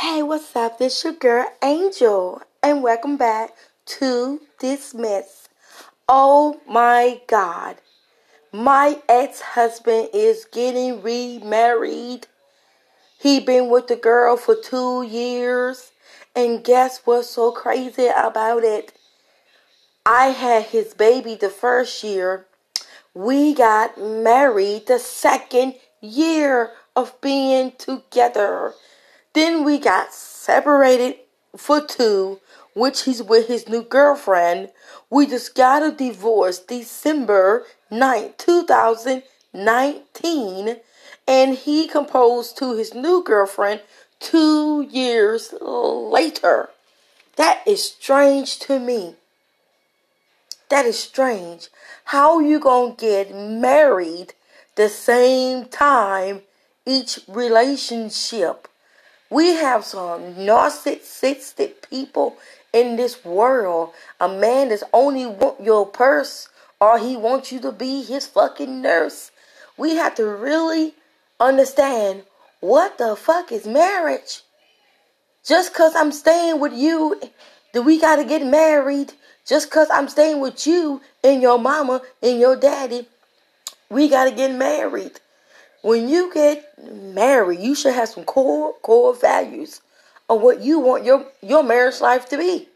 Hey, what's up? This your girl Angel, and welcome back to This Mess. Oh my God, my ex-husband is getting remarried. He been with the girl for two years, and guess what's so crazy about it? I had his baby the first year. We got married the second year of being together. Then we got separated for two, which he's with his new girlfriend. We just got a divorce December 9th, 2019, and he composed to his new girlfriend two years later. That is strange to me. That is strange. How you gonna get married the same time each relationship? We have some narcissistic people in this world. A man that's only want your purse or he wants you to be his fucking nurse. We have to really understand what the fuck is marriage. Just cause I'm staying with you, do we gotta get married? Just cause I'm staying with you and your mama and your daddy, we gotta get married when you get married, you should have some core core values on what you want your your marriage life to be.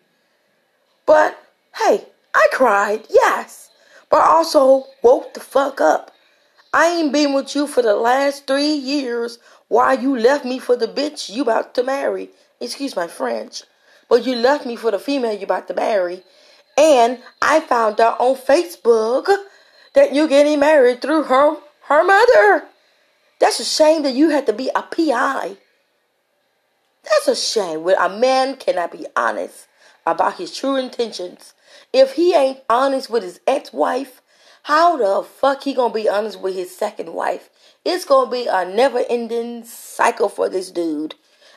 But hey, I cried, yes, but also woke the fuck up. I ain't been with you for the last three years while you left me for the bitch you about to marry. Excuse my French. But you left me for the female you about to marry. And I found out on Facebook that you're getting married through her her mother. That's a shame that you had to be a PI. That's a shame when a man cannot be honest about his true intentions. If he ain't honest with his ex-wife, how the fuck he gonna be honest with his second wife? It's gonna be a never-ending cycle for this dude.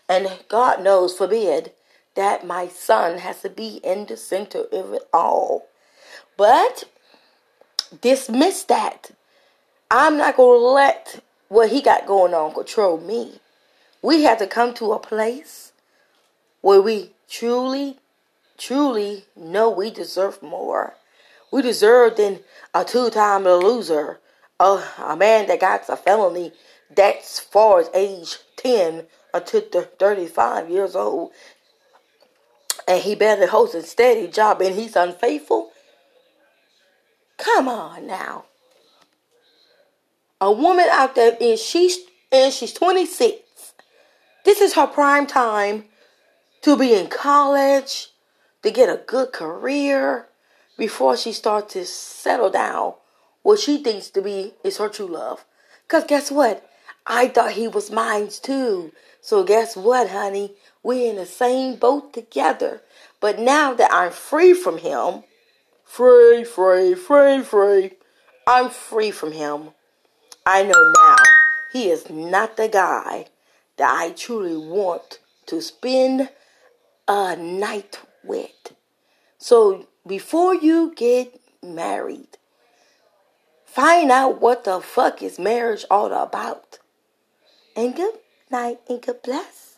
And God knows, forbid, that my son has to be in the center of it all. But dismiss that. I'm not gonna let what he got going on control me. We have to come to a place where we truly, truly know we deserve more. We deserve than a two-time loser, a, a man that got a felony that's far as age 10 until 35 years old. And he barely holds a steady job and he's unfaithful. Come on now a woman out there and she's and she's 26. This is her prime time to be in college, to get a good career before she starts to settle down what she thinks to be is her true love. Cause guess what? I thought he was mine too. So guess what, honey? We're in the same boat together. But now that I'm free from him, free, free, free, free, I'm free from him. I know now he is not the guy that I truly want to spend a night with. So before you get married, find out what the fuck is marriage all about. And good night and good bless.